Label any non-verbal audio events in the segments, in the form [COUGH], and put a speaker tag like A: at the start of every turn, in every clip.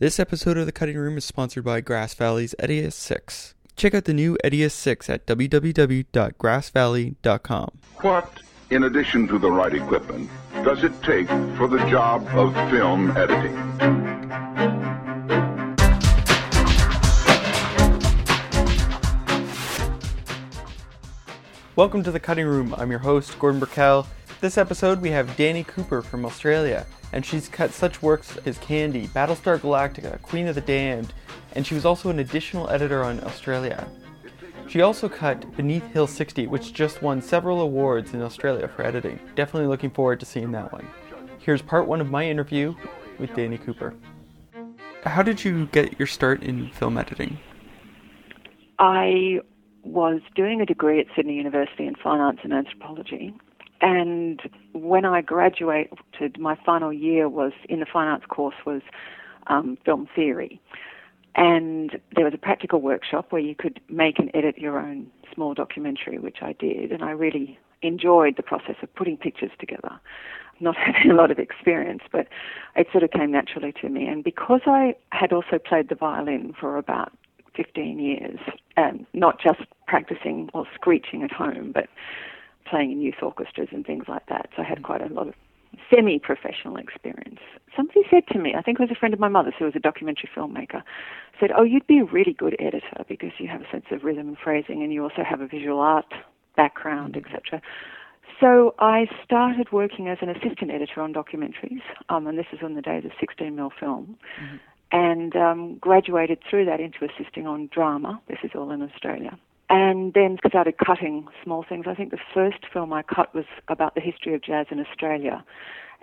A: This episode of The Cutting Room is sponsored by Grass Valley's Edius 6. Check out the new Edius 6 at www.grassvalley.com.
B: What, in addition to the right equipment, does it take for the job of film editing?
A: Welcome to The Cutting Room. I'm your host, Gordon Burkell. This episode, we have Dany Cooper from Australia, and she's cut such works as Candy, Battlestar Galactica, Queen of the Damned, and she was also an additional editor on Australia. She also cut Beneath Hill 60, which just won several awards in Australia for editing. Definitely looking forward to seeing that one. Here's part one of my interview with Dany Cooper. How did you get your start in film editing?
C: I was doing a degree at Sydney University in fine arts and anthropology. And when I graduated, my final year was in the fine arts course was um, film theory. And there was a practical workshop where you could make and edit your own small documentary, which I did. And I really enjoyed the process of putting pictures together. Not [LAUGHS] having a lot of experience, but it sort of came naturally to me. And because I had also played the violin for about 15 years, and not just practicing or screeching at home, but playing in youth orchestras and things like that. So I had quite a lot of semi professional experience. Somebody said to me, I think it was a friend of my mother's who was a documentary filmmaker, said, Oh, you'd be a really good editor because you have a sense of rhythm and phrasing and you also have a visual art background, etc. So I started working as an assistant editor on documentaries, um, and this is on the days of 16mm film, mm-hmm. and um, graduated through that into assisting on drama. This is all in Australia and then started cutting small things. I think the first film I cut was about the history of jazz in Australia,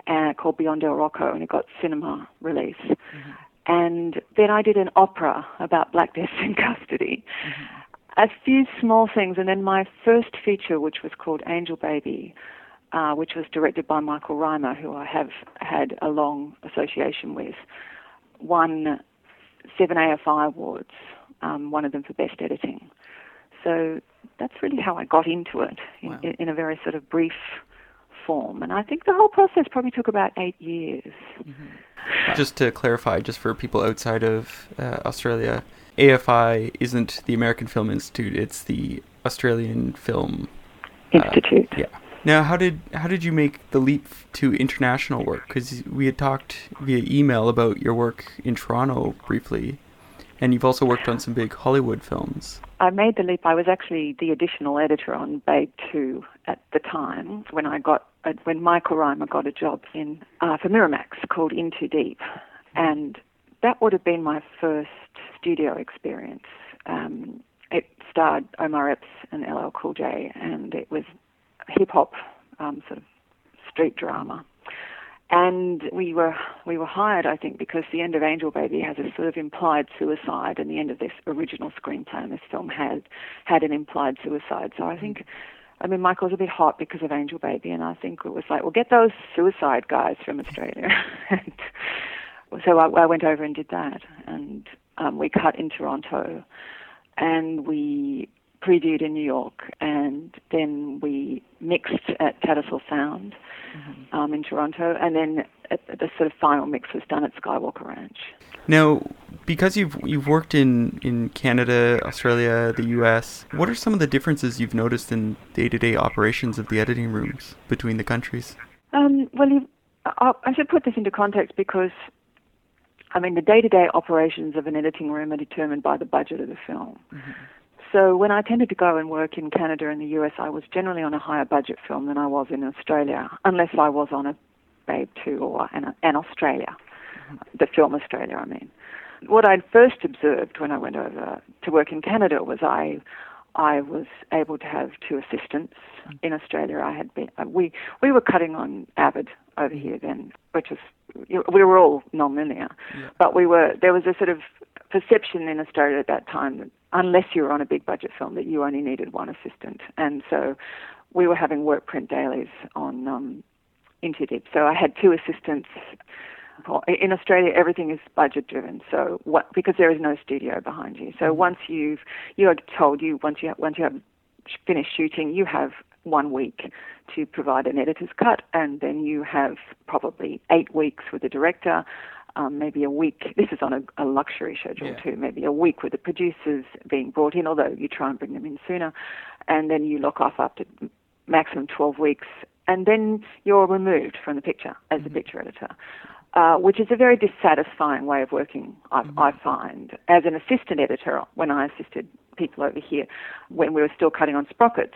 C: uh, called Beyond El Rocco, and it got cinema release. Mm-hmm. And then I did an opera about Black Deaths in [LAUGHS] custody. Mm-hmm. A few small things, and then my first feature, which was called Angel Baby, uh, which was directed by Michael Rymer, who I have had a long association with, won seven AFI awards, um, one of them for best editing. So that's really how I got into it in, wow. in, a very sort of brief form. And I think the whole process probably took about eight years.
A: Mm-hmm. Just to clarify, just for people outside of uh, Australia, AFI isn't the American Film Institute; it's the Australian Film
C: uh, Institute.
A: Yeah. Now, how did how did you make the leap to international work? Because we had talked via email about your work in Toronto briefly, and you've also worked on some big Hollywood films.
C: I made the leap. I was actually the additional editor on Babe 2 at the time when I got uh, when Michael Rymer got a job in uh, for Miramax called In Too Deep, and that would have been my first studio experience. Um, it starred Omar Epps and LL Cool J, and it was hip hop um, sort of street drama and we were we were hired, I think, because the end of Angel Baby has a sort of implied suicide, and the end of this original screenplay this film had had an implied suicide. So I think, I mean, Michael was a bit hot because of Angel Baby, and I think it was like, well, get those suicide guys from Australia. [LAUGHS] and so I, I went over and did that, and um, we cut in Toronto, and we previewed in New York, and then we mixed at Tattersall Sound mm-hmm. um, in Toronto, and then the sort of final mix was done at Skywalker Ranch.
A: Now, because you've you've worked in, in Canada, Australia, the U.S., what are some of the differences you've noticed in day to day operations of the editing rooms between the countries?
C: Um, well, I should put this into context because I mean, the day to day operations of an editing room are determined by the budget of the film. Mm-hmm. So when I tended to go and work in Canada and the US, I was generally on a higher budget film than I was in Australia, unless I was on a Babe 2 or an, an Australia, the film Australia, I mean. What I'd first observed when I went over to work in Canada was I I was able to have two assistants. In Australia, I had been uh, we we were cutting on Avid over here then, which was we were all non-linear, yeah. but we were there was a sort of perception in Australia at that time that unless you were on a big budget film, that you only needed one assistant. And so we were having work print dailies on um, So I had two assistants. In Australia, everything is budget driven. So what, because there is no studio behind you. So mm-hmm. once you've you are told you once you once you have finished shooting, you have one week to provide an editor's cut, and then you have probably eight weeks with the director um, maybe a week. [LAUGHS] This is on a, a luxury schedule
A: Yeah.
C: too. Maybe a week with the producers being brought in, although you try and bring them in sooner, and then you lock off after maximum 12 weeks, and then you're removed from the picture as the picture editor. Uh, which is a very dissatisfying way of working, I, I find. As an assistant editor, when I assisted people over here, when we were still cutting on sprockets,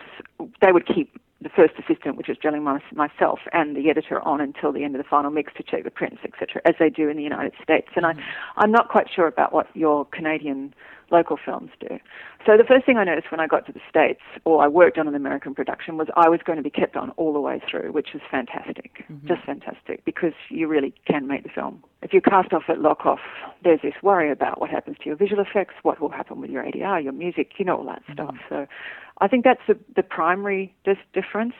C: they would keep the first assistant, which was generally my, myself, and the editor on until the end of the final mix to check the prints, etc., as they do in the United States. And I, mm-hmm. I'm not quite sure about what your Canadian local films do. So the first thing I noticed when I got to the States, or I worked on an American production, was I was going to be kept on all the way through, which was fantastic, mm-hmm. just fantastic, because you really can make the film. If you cast off at lock off, there's this worry about what happens to your visual effects, what will happen with your ADR, your music, you know all that stuff. Mm-hmm. So I think that's the, the primary dis- difference.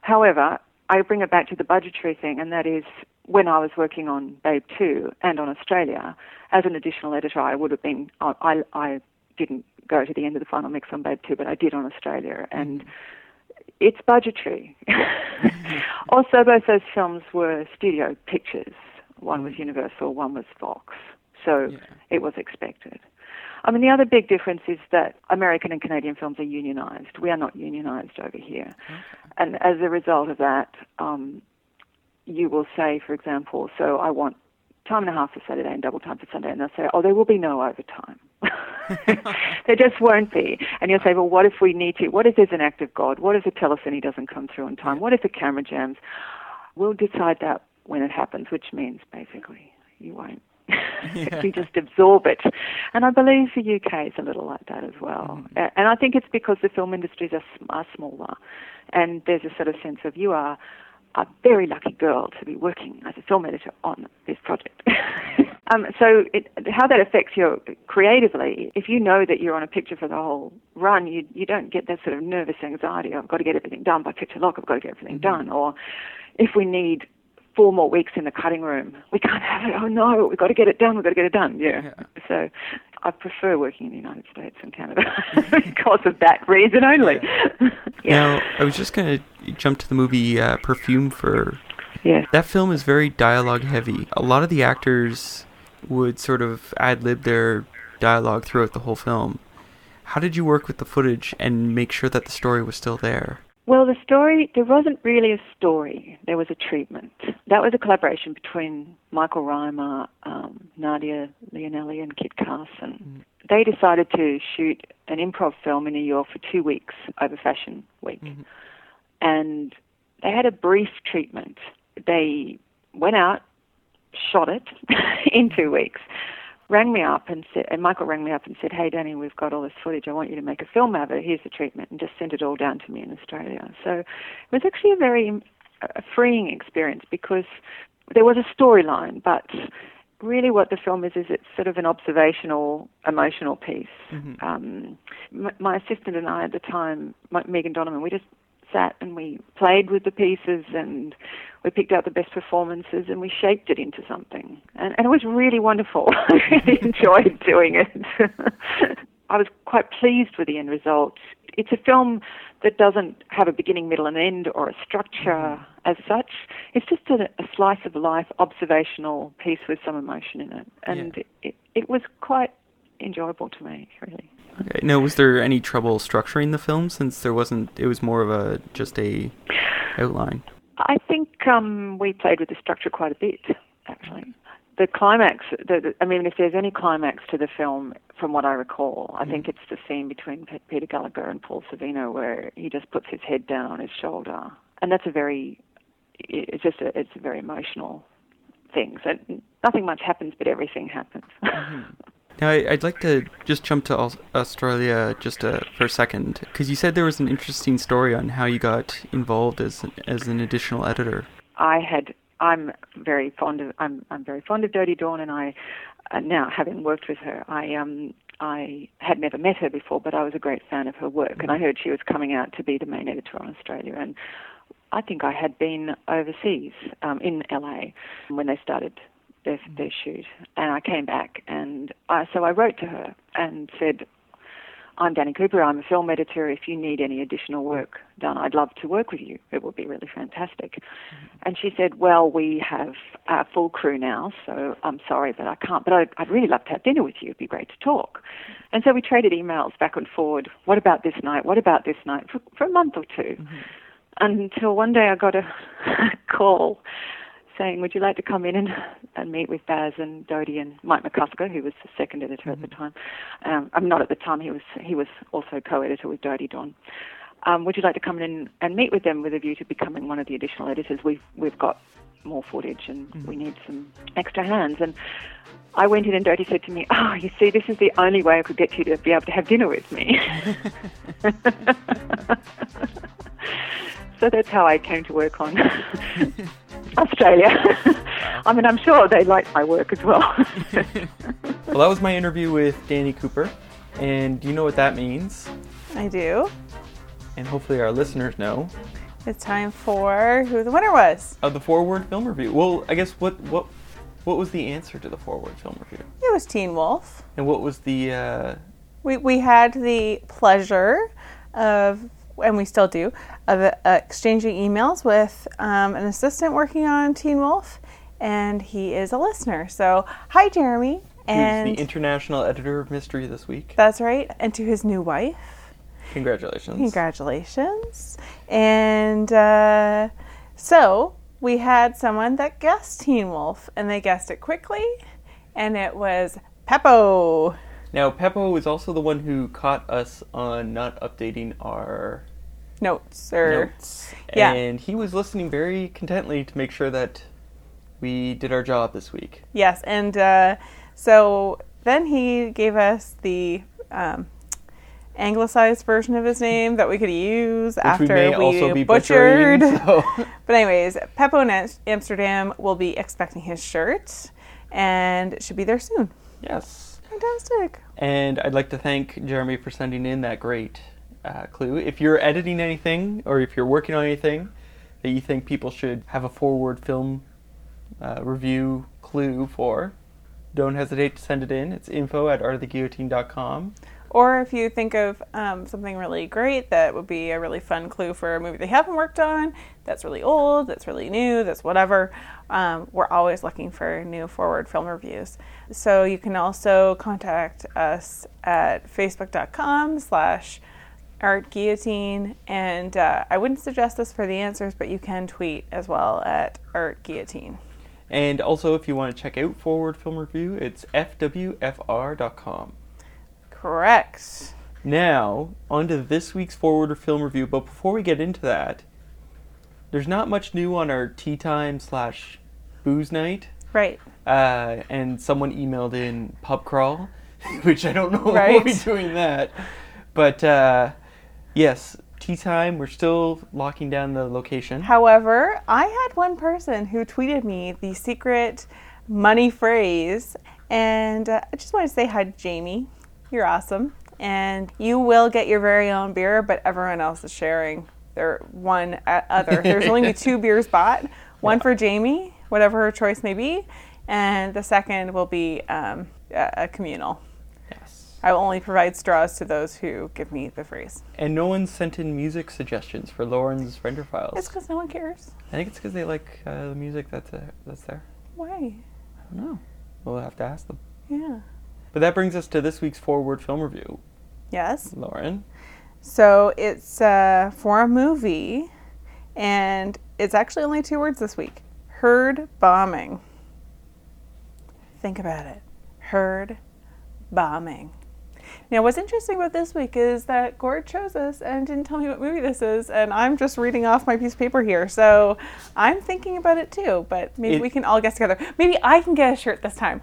C: However, I bring it back to the budgetary thing, and that is when I was working on Babe 2 and on Australia, as an additional editor, I would have been, I, I, didn't go to the end of the final mix on Babe 2, but I did on Australia, and it's budgetary. [LAUGHS] also, both those films were studio pictures. One was Universal, one was Fox, so
A: Yeah.
C: it was expected. I mean, the other big difference is that American and Canadian films are unionized. We are not unionized over here. And as a result of that, um, you will say, for example, so I want time and a half for Saturday and double time for Sunday, and they'll say, oh, there will be no overtime. [LAUGHS] there just won't be. And you'll say, well, what if we need to? What if there's an act of God? What if the telephony doesn't come through on time? What if the camera jams? We'll decide that when it happens, which means basically you won't.
A: Yeah. [LAUGHS]
C: you just absorb it. And I believe the UK is a little like that as well. A- And I think it's because the film industries are, are smaller and there's a sort of sense of you are a very lucky girl to be working as a film editor on this project. [LAUGHS] um, so it, how that affects you creatively, if you know that you're on a picture for the whole run, you, you don't get that sort of nervous anxiety, I've got to get everything done by picture lock, I've got to get everything done. Or if we need four more weeks in the cutting room, we can't have it, oh no, we've got to get it done, we've got to get it done. Yeah.
A: Yeah.
C: So I prefer working in the United States and Canada [LAUGHS] because of that reason only. [LAUGHS]
A: Now, I was just going to jump to the movie uh, Perfume for.
C: Yes.
A: That film is very dialogue heavy. A lot of the actors would sort of ad lib their dialogue throughout the whole film. How did you work with the footage and make sure that the story was still there?
C: Well, the story, there wasn't really a story. There was a treatment. That was a collaboration between Michael Rymer, um, Nadia Leonelli, and Kit Carson. They decided to shoot an improv film in New York for two weeks over Fashion Week. And they had a brief treatment. They went out, shot it [LAUGHS] in two weeks, rang me up and said, and Michael rang me up and said, "Hey, Dany, we've got all this footage. I want you to make a film of it. Here's the treatment," and just sent it all down to me in Australia. So it was actually a very uh, freeing experience because there was a storyline, but really what the film is is it's sort of an observational, emotional piece. Um, m- my assistant and I at the time, Megan Donovan, we just sat and we played with the pieces and we picked out the best performances and we shaped it into something. And, and it was really wonderful. [LAUGHS] I really [LAUGHS] enjoyed doing it. [LAUGHS] I was quite pleased with the end result. It's a film that doesn't have a beginning, middle, and end or a structure mm-hmm. as such. It's just a, a slice of life, observational piece with some emotion in it. And
A: Yeah.
C: it, it was quite enjoyable to me, really.
A: Okay. Now, was there any trouble structuring the film since there wasn't? It was more of a just a outline.
C: I think um, we played with the structure quite a bit, actually. The climax, the, the, I mean, if there's any climax to the film, from what I recall, I think it's the scene between Peter Gallagher and Paul Sorvino where he just puts his head down on his shoulder, and that's a very, it- it's just a, it's a very emotional thing. So nothing much happens, but everything happens. [LAUGHS]
A: Now, I'd like to just jump to Australia just uh, for a second, because you said there was an interesting story on how you got involved as as an additional editor.
C: I had I'm very fond of I'm I'm very fond of Dody Dorn, and I uh, now having worked with her, I um I had never met her before, but I was a great fan of her work, and I heard she was coming out to be the main editor on Australia, and I think I had been overseas um, in LA when they started their their shoot, and I came back, and I, so I wrote to her and said. I'm Dany Cooper. I'm a film editor. If you need any additional work done, I'd love to work with you. It would be really fantastic. Mm-hmm. And she said, Well, we have a full crew now, so I'm sorry, but I can't. But I'd, I'd really love to have dinner with you. It'd be great to talk. And so we traded emails back and forward. What about this night? What about this night? For, for a month or 2 mm-hmm. Until one day I got a [LAUGHS] call saying, "Would you like to come in and, and meet with Baz and Dody and Mike McCusker, who was the second editor at the time? Um, I'm not at the time. He was he was also co-editor with Dody Dorn. Um, would you like to come in and meet with them with a view to becoming one of the additional editors? We've we've got more footage and we need some extra hands." And I went in and Dody said to me, "Oh, you see, this is the only way I could get you to be able to have dinner with me." [LAUGHS] [LAUGHS] [LAUGHS] so that's how I came to work on [LAUGHS] Australia. [LAUGHS] I mean, I'm sure they like my work as well. [LAUGHS]
A: Well, that was my interview with Dany Cooper. And do you know what that means?
D: I do.
A: And hopefully our listeners know.
D: It's time for who the winner was.
A: Of the forward film review. Well, I guess what what what was the answer to the forward film review?
D: It was Teen Wolf.
A: And what was the uh,
D: We, we had the pleasure of, and we still do, of uh, exchanging emails with um, an assistant working on Teen Wolf, and he is a listener. So, hi, Jeremy.
A: who's
D: And
A: the international editor of Mystery this week?
D: that's right. And to his new wife.
A: Congratulations.
D: Congratulations. And uh, so we had someone that guessed Teen Wolf, and they guessed it quickly, and it was Peppo.
A: Now, Peppo was also the one who caught us on not updating our
D: Notes or
A: notes.
D: yeah.
A: And he was listening very contently to make sure that we did our job this week.
D: yes, and uh, so then he gave us the um, anglicized version of his name that we could use
A: Which
D: after
A: we
D: we
A: also be
D: butchered.
A: So. [LAUGHS]
D: But anyways, Peppo in Amsterdam will be expecting his shirt, and it should be there soon.
A: yes.
D: Fantastic.
A: And I'd like to thank Jeremy for sending in that great uh, clue. If you're editing anything or if you're working on anything that you think people should have a forward film uh, review clue for, don't hesitate to send it in. It's info at artoftheguillotine.com.
D: Or if you think of um, something really great that would be a really fun clue for a movie they haven't worked on, that's really old, that's really new, that's whatever, um, we're always looking for new forward film reviews. So you can also contact us at facebook.com slash art guillotine and uh, i wouldn't suggest this for the answers but you can tweet as well at art guillotine
A: And also, if you want to check out Forward Film Review, it's fwfr.com.
D: correct
A: Now, on to this week's Forward Film Review. But before we get into that, there's not much new on our tea time slash booze night.
D: right
A: Uh, and someone emailed in pub crawl, [LAUGHS] which I don't know if we'll be doing that. But uh, yes, tea time. We're still locking down the location.
D: However, I had one person who tweeted me the secret money phrase, and uh, I just want to say hi to Jamie. You're awesome, and you will get your very own beer, but everyone else is sharing their one other. There's only [LAUGHS] two beers bought. One for Jamie, whatever her choice may be, and the second will be um, a, a communal.
A: Yes.
D: I will only provide straws to those who give me the phrase.
A: And no one sent in music suggestions for Lauren's render files.
D: It's because no one cares.
A: I think it's because they like uh, the music that's uh, that's there.
D: Why?
A: I don't know. We'll have to ask them.
D: Yeah.
A: But that brings us to this week's forward film review.
D: Yes.
A: Lauren.
D: So it's uh, for a movie, and it's actually only two words this week herd bombing. Think about it herd bombing. Now, what's interesting about this week is that Gord chose us and didn't tell me what movie this is, and I'm just reading off my piece of paper here. So I'm thinking about it too, but maybe
A: It-
D: we can all guess together. Maybe I can get a shirt this time.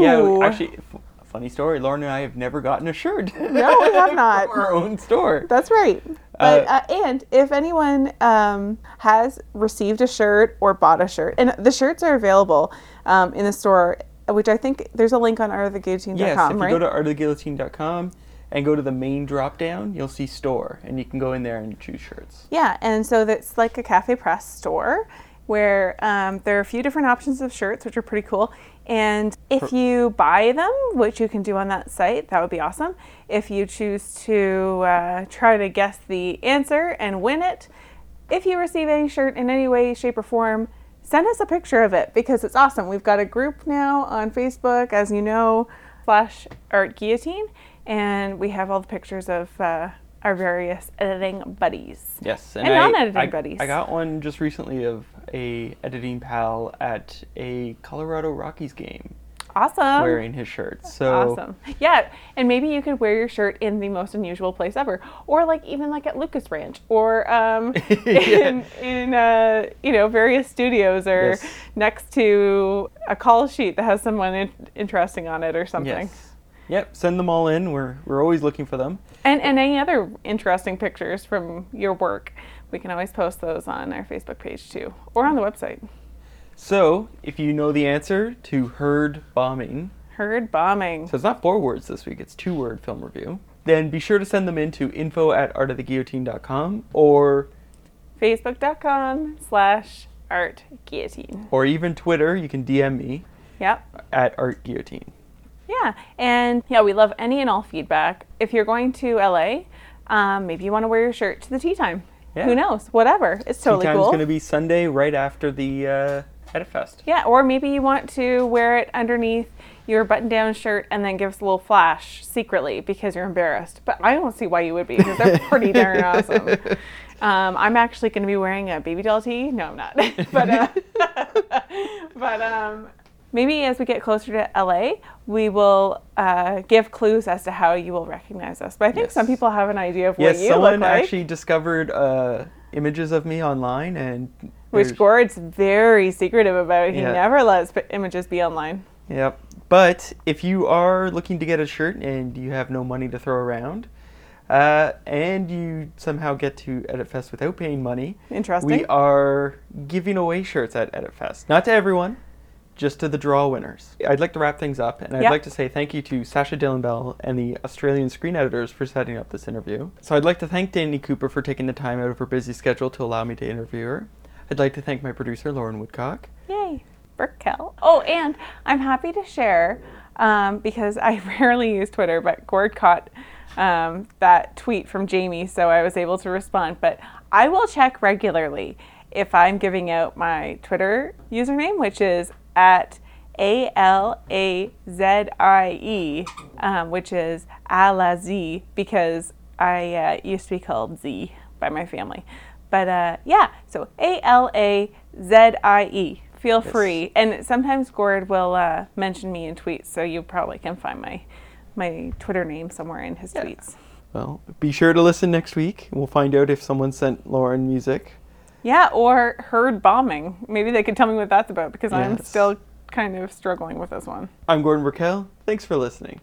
A: Yeah, actually, f- funny story. Lauren and I have never gotten a shirt.
D: No, we have [LAUGHS] not.
A: From our own store.
D: That's right. But
A: Uh,
D: uh, and if anyone um, has received a shirt or bought a shirt, and the shirts are available um, in the store, which I think there's a link on artoftheguillotine.com,
A: Yes, if you
D: right?
A: go to artoftheguillotine.com and go to the main drop down, you'll see store, and you can go in there and choose shirts.
D: yeah, and so that's like a cafe press store where um, there are a few different options of shirts, which are pretty cool. And if you buy them, which you can do on that site, that would be awesome. If you choose to uh, try to guess the answer and win it, if you receive any shirt in any way, shape, or form, send us a picture of it because it's awesome. We've got a group now on Facebook, as you know, slash art guillotine, and we have all the pictures of uh, our various editing buddies.
A: Yes,
D: And non-editing
A: I,
D: buddies.
A: I got one just recently of a editing pal at a Colorado Rockies game
D: Awesome.
A: wearing his shirt. So
D: Awesome. Yeah, and maybe you could wear your shirt in the most unusual place ever, or like even like at Lucas Ranch, or um, [LAUGHS] [LAUGHS] in in uh, you know various studios, or
A: Yes.
D: next to a call sheet that has someone in- interesting on it, or something.
A: yes. Yep, send them all in. We're we're always looking for them.
D: And and any other interesting pictures from your work, we can always post those on our Facebook page too, or on the website.
A: So, if you know the answer to herd bombing,
D: Herd bombing.
A: so it's not four words this week, it's two word film review, then be sure to send them in to info at artoftheguillotine.com or
D: Facebook.com slash art guillotine.
A: or even Twitter. You can DM me
D: Yep.
A: at artguillotine.
D: Yeah, and yeah, we love any and all feedback. If you're going to LA, um, maybe you want to wear your shirt to the tea time.
A: Yeah.
D: Who knows? Whatever. It's totally Tea
A: time's
D: cool.
A: going to be Sunday right after the uh, Edit Fest.
D: yeah, or maybe you want to wear it underneath your button-down shirt and then give us a little flash secretly because you're embarrassed. But I don't see why you would be because they're pretty darn [LAUGHS] awesome. Um, I'm actually going to be wearing a baby doll tee. No, I'm not. [LAUGHS] but uh, [LAUGHS] but um, maybe as we get closer to LA, we will uh, give clues as to how you will recognize us. But I think
A: Yes.
D: some people have an idea of
A: Yes,
D: what you look like.
A: Yes, someone actually discovered uh, images of me online and.
D: which Gord's very secretive about. He
A: Yeah.
D: never lets images be online.
A: Yep. But if you are looking to get a shirt and you have no money to throw around, uh, and you somehow get to Edit Fest without paying money,
D: Interesting.
A: we are giving away shirts at Edit Fest. Not to everyone, just to the draw winners. I'd like to wrap things up, and I'd
D: Yep.
A: like to say thank you to Sasha Dillon Bell and the Australian Screen Editors for setting up this interview. So I'd like to thank Dany Cooper for taking the time out of her busy schedule to allow me to interview her. I'd like to thank my producer, Lauren Woodcock.
D: Yay, Burkell. Oh, and I'm happy to share um, because I [LAUGHS] rarely use Twitter, but Gord caught um, that tweet from Jamie, so I was able to respond. But I will check regularly if I'm giving out my Twitter username, which is at A L A Z I E, um, which is a la Z, because I uh, used to be called Z by my family. But uh, yeah, so A L A Z I E. Feel free. And sometimes Gord will uh, mention me in tweets, so you probably can find my my Twitter name somewhere in his tweets.
A: Well, be sure to listen next week. We'll find out if someone sent Lauren music.
D: Yeah, or herd bombing. Maybe they could tell me what that's about because I'm still kind of struggling with this one.
A: I'm Gordon Burkell. Thanks for listening.